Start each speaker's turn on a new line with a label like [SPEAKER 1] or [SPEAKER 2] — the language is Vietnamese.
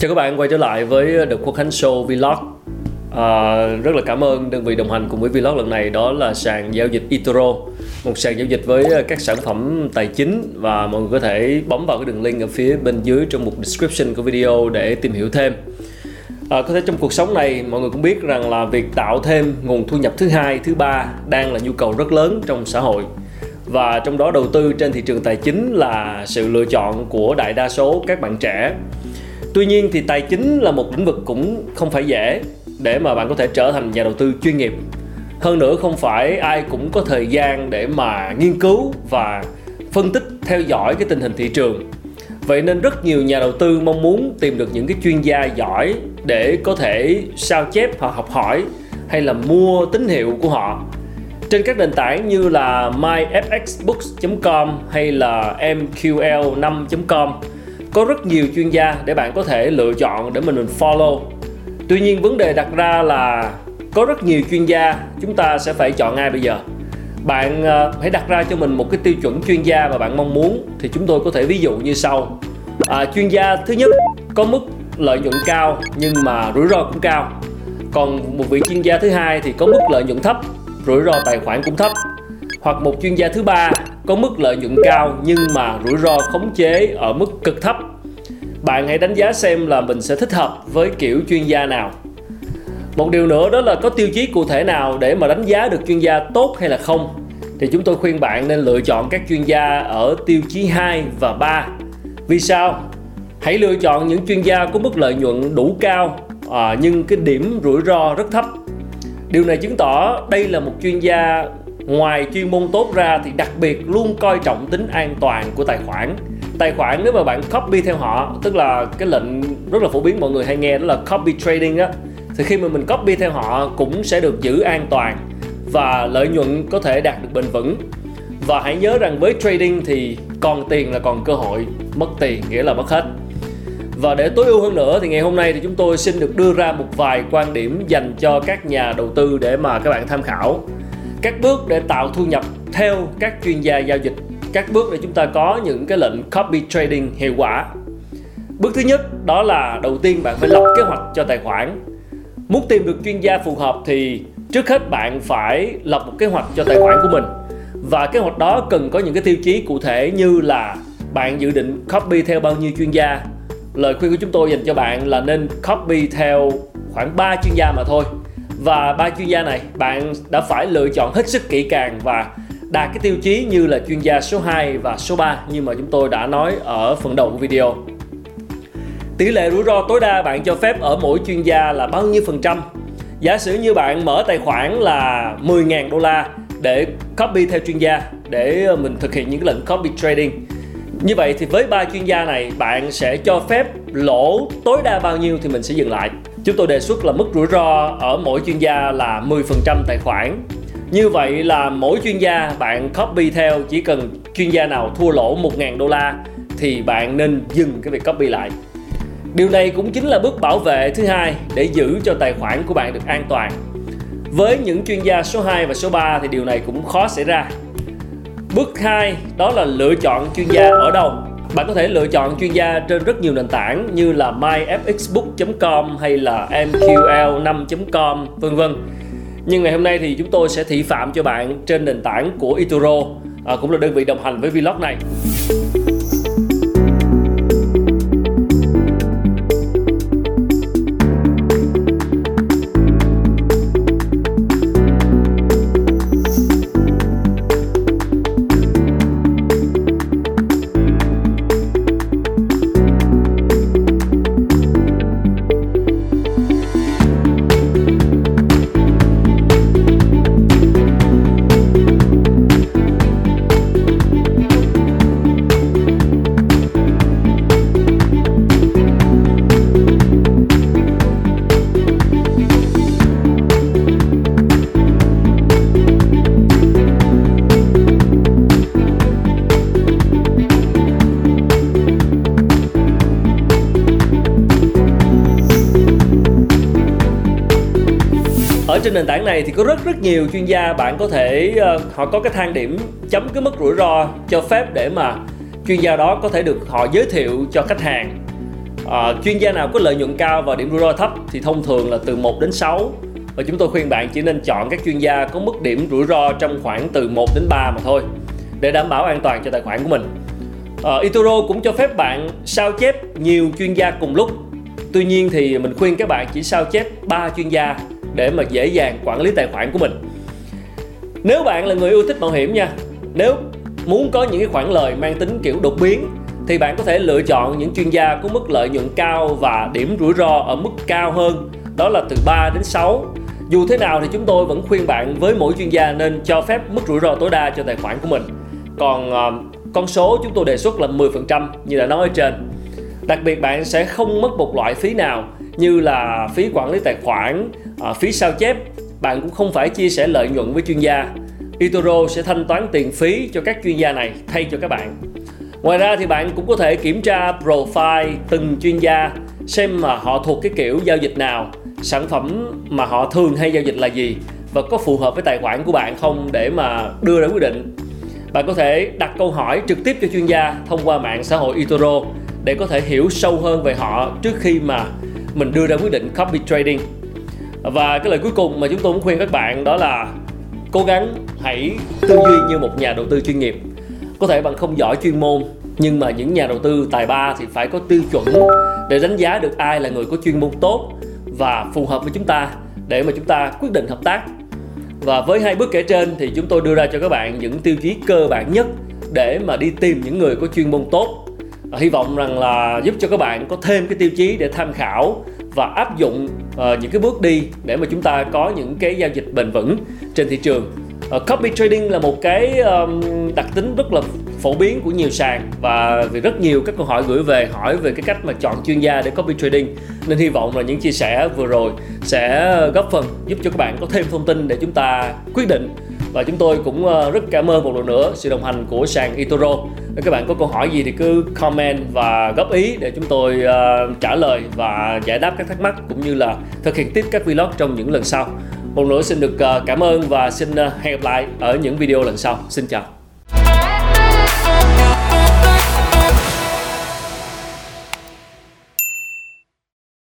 [SPEAKER 1] Chào các bạn quay trở lại với The Quốc Khánh Show Vlog. À, Rất là cảm ơn đơn vị đồng hành cùng với Vlog lần này đó là sàn giao dịch eToro Một sàn giao dịch với các sản phẩm tài chính và mọi người có thể bấm vào cái đường link ở phía bên dưới trong mục description của video để tìm hiểu thêm. À, Có thể trong cuộc sống này mọi người cũng biết rằng là việc tạo thêm nguồn thu nhập thứ hai, thứ ba đang là nhu cầu rất lớn trong xã hội. Và trong đó đầu tư trên thị trường tài chính là sự lựa chọn của đại đa số các bạn trẻ. Tuy nhiên thì tài chính là một lĩnh vực cũng không phải dễ để mà bạn có thể trở thành nhà đầu tư chuyên nghiệp. Hơn nữa không phải ai cũng có thời gian để mà nghiên cứu và phân tích, theo dõi cái tình hình thị trường. Vậy nên rất nhiều nhà đầu tư mong muốn tìm được những cái chuyên gia giỏi để có thể sao chép hoặc học hỏi hay là mua tín hiệu của họ trên các nền tảng như là myfxbooks.com hay là mql5.com có rất nhiều chuyên gia để bạn có thể lựa chọn để mình follow. Tuy nhiên vấn đề đặt ra là có rất nhiều chuyên gia chúng ta sẽ phải chọn ai bây giờ? Bạn ờ, hãy đặt ra cho mình một cái tiêu chuẩn chuyên gia mà bạn mong muốn thì chúng tôi có thể ví dụ như sau. À, chuyên gia thứ nhất có mức lợi nhuận cao nhưng mà rủi ro cũng cao. Còn một vị chuyên gia thứ hai thì có mức lợi nhuận thấp rủi ro tài khoản cũng thấp. Hoặc một chuyên gia thứ ba có mức lợi nhuận cao nhưng mà rủi ro khống chế ở mức cực thấp. Bạn hãy đánh giá xem là mình sẽ thích hợp với kiểu chuyên gia nào. Một điều nữa đó là có tiêu chí cụ thể nào để mà đánh giá được chuyên gia tốt hay là không. Thì chúng tôi khuyên bạn nên lựa chọn các chuyên gia ở tiêu chí 2 và 3 vì sao? Hãy lựa chọn những chuyên gia có mức lợi nhuận đủ cao à, nhưng cái điểm rủi ro rất thấp. Điều này chứng tỏ đây là một chuyên gia ngoài chuyên môn tốt ra thì đặc biệt luôn coi trọng tính an toàn của tài khoản. Tài khoản nếu mà bạn copy theo họ, tức là cái lệnh rất là phổ biến mọi người hay nghe đó là copy trading á, thì khi mà mình copy theo họ cũng sẽ được giữ an toàn và lợi nhuận có thể đạt được bền vững. Và hãy nhớ rằng với trading thì còn tiền là còn cơ hội, mất tiền nghĩa là mất hết. Và để tối ưu hơn nữa thì ngày hôm nay thì chúng tôi xin được đưa ra một vài quan điểm dành cho các nhà đầu tư để mà các bạn tham khảo các bước để tạo thu nhập theo các chuyên gia giao dịch. Các bước để chúng ta có những cái lệnh copy trading hiệu quả. Bước thứ nhất, đó là đầu tiên bạn phải lập kế hoạch cho tài khoản. Muốn tìm được chuyên gia phù hợp thì trước hết bạn phải lập một kế hoạch cho tài khoản của mình. Và kế hoạch đó cần có những cái tiêu chí cụ thể như là bạn dự định copy theo bao nhiêu chuyên gia. Lời khuyên của chúng tôi dành cho bạn là nên copy theo khoảng 3 chuyên gia mà thôi và ba chuyên gia này, bạn đã phải lựa chọn hết sức kỹ càng và đạt cái tiêu chí như là chuyên gia số 2 và số 3 như mà chúng tôi đã nói ở phần đầu của video. Tỷ lệ rủi ro tối đa bạn cho phép ở mỗi chuyên gia là bao nhiêu phần trăm? Giả sử như bạn mở tài khoản là 10.000 đô la để copy theo chuyên gia, để ờ, mình thực hiện những lệnh copy trading. Như vậy thì với ba chuyên gia này, bạn sẽ cho phép lỗ tối đa bao nhiêu thì mình sẽ dừng lại. Chúng tôi đề xuất là mức rủi ro ở mỗi chuyên gia là 10% tài khoản. Như vậy là mỗi chuyên gia bạn copy theo, chỉ cần chuyên gia nào thua lỗ 1.000 đô la thì bạn nên dừng cái việc copy lại. Điều này cũng chính là bước bảo vệ thứ hai để giữ cho tài khoản của bạn được an toàn. Với những chuyên gia số 2 và số 3 thì điều này cũng khó xảy ra. Bước 2 đó là lựa chọn chuyên gia ở đâu bạn có thể lựa chọn chuyên gia trên rất nhiều nền tảng như là myfxbook.com hay là mql5.com vân vân. Nhưng ngày hôm nay thì chúng tôi sẽ thị phạm cho bạn trên nền tảng của ituro à, cũng là đơn vị đồng hành với vlog này. Ở trên nền tảng này thì có rất rất nhiều chuyên gia bạn có thể uh, họ có cái thang điểm chấm cái mức rủi ro cho phép để mà chuyên gia đó có thể được họ giới thiệu cho khách hàng à, chuyên gia nào có lợi nhuận cao và điểm rủi ro thấp thì thông thường là từ 1 đến 6 và chúng tôi khuyên bạn chỉ nên chọn các chuyên gia có mức điểm rủi ro trong khoảng từ 1 đến 3 mà thôi để đảm bảo an toàn cho tài khoản của mình. Ờ, à, Itoro cũng cho phép bạn sao chép nhiều chuyên gia cùng lúc. Tuy nhiên thì mình khuyên các bạn chỉ sao chép 3 chuyên gia để mà dễ dàng quản lý tài khoản của mình. Nếu bạn là người yêu thích mạo hiểm nha, nếu muốn có những cái khoản lời mang tính kiểu đột biến thì bạn có thể lựa chọn những chuyên gia có mức lợi nhuận cao và điểm rủi ro ở mức cao hơn đó là từ 3 đến 6 dù thế nào thì chúng tôi vẫn khuyên bạn với mỗi chuyên gia nên cho phép mức rủi ro tối đa cho tài khoản của mình. Còn uh, con số chúng tôi đề xuất là 10% như đã nói ở trên. Đặc biệt bạn sẽ không mất một loại phí nào như là phí quản lý tài khoản Ờ, à, phí sao chép bạn cũng không phải chia sẻ lợi nhuận với chuyên gia itoro sẽ thanh toán tiền phí cho các chuyên gia này thay cho các bạn Ngoài ra thì bạn cũng có thể kiểm tra profile từng chuyên gia xem mà họ thuộc cái kiểu giao dịch nào, sản phẩm mà họ thường hay giao dịch là gì và có phù hợp với tài khoản của bạn không để mà đưa ra quyết định. Bạn có thể đặt câu hỏi trực tiếp cho chuyên gia thông qua mạng xã hội itoro để có thể hiểu sâu hơn về họ trước khi mà mình đưa ra quyết định copy trading. Và cái lời cuối cùng mà chúng tôi muốn khuyên các bạn đó là cố gắng hãy tư duy như một nhà đầu tư chuyên nghiệp. Có thể bạn không giỏi chuyên môn, nhưng mà những nhà đầu tư tài ba thì phải có tiêu chuẩn để đánh giá được ai là người có chuyên môn tốt và phù hợp với chúng ta để mà chúng ta quyết định hợp tác. Và với hai bước kể trên thì chúng tôi đưa ra cho các bạn những tiêu chí cơ bản nhất để mà đi tìm những người có chuyên môn tốt. Và hy vọng rằng là giúp cho các bạn có thêm cái tiêu chí để tham khảo và áp dụng uh, những cái bước đi để mà chúng ta có những cái giao dịch bền vững trên thị trường. Uh, copy trading là một cái um, đặc tính rất là phổ biến của nhiều sàn và vì rất nhiều các câu hỏi gửi về hỏi về cái cách mà chọn chuyên gia để copy trading. Nên hy vọng là những chia sẻ vừa rồi sẽ góp phần giúp cho các bạn có thêm thông tin để chúng ta quyết định. Và chúng tôi cũng ờ, rất cảm ơn một lần nữa sự đồng hành của sàn itoro nếu các bạn có câu hỏi gì thì cứ comment và góp ý để chúng tôi uh, trả lời và giải đáp các thắc mắc cũng như là thực hiện tiếp các vlog trong những lần sau. Một nữa xin được uh, cảm ơn và xin uh, hẹn gặp lại ở những video lần sau. Xin chào.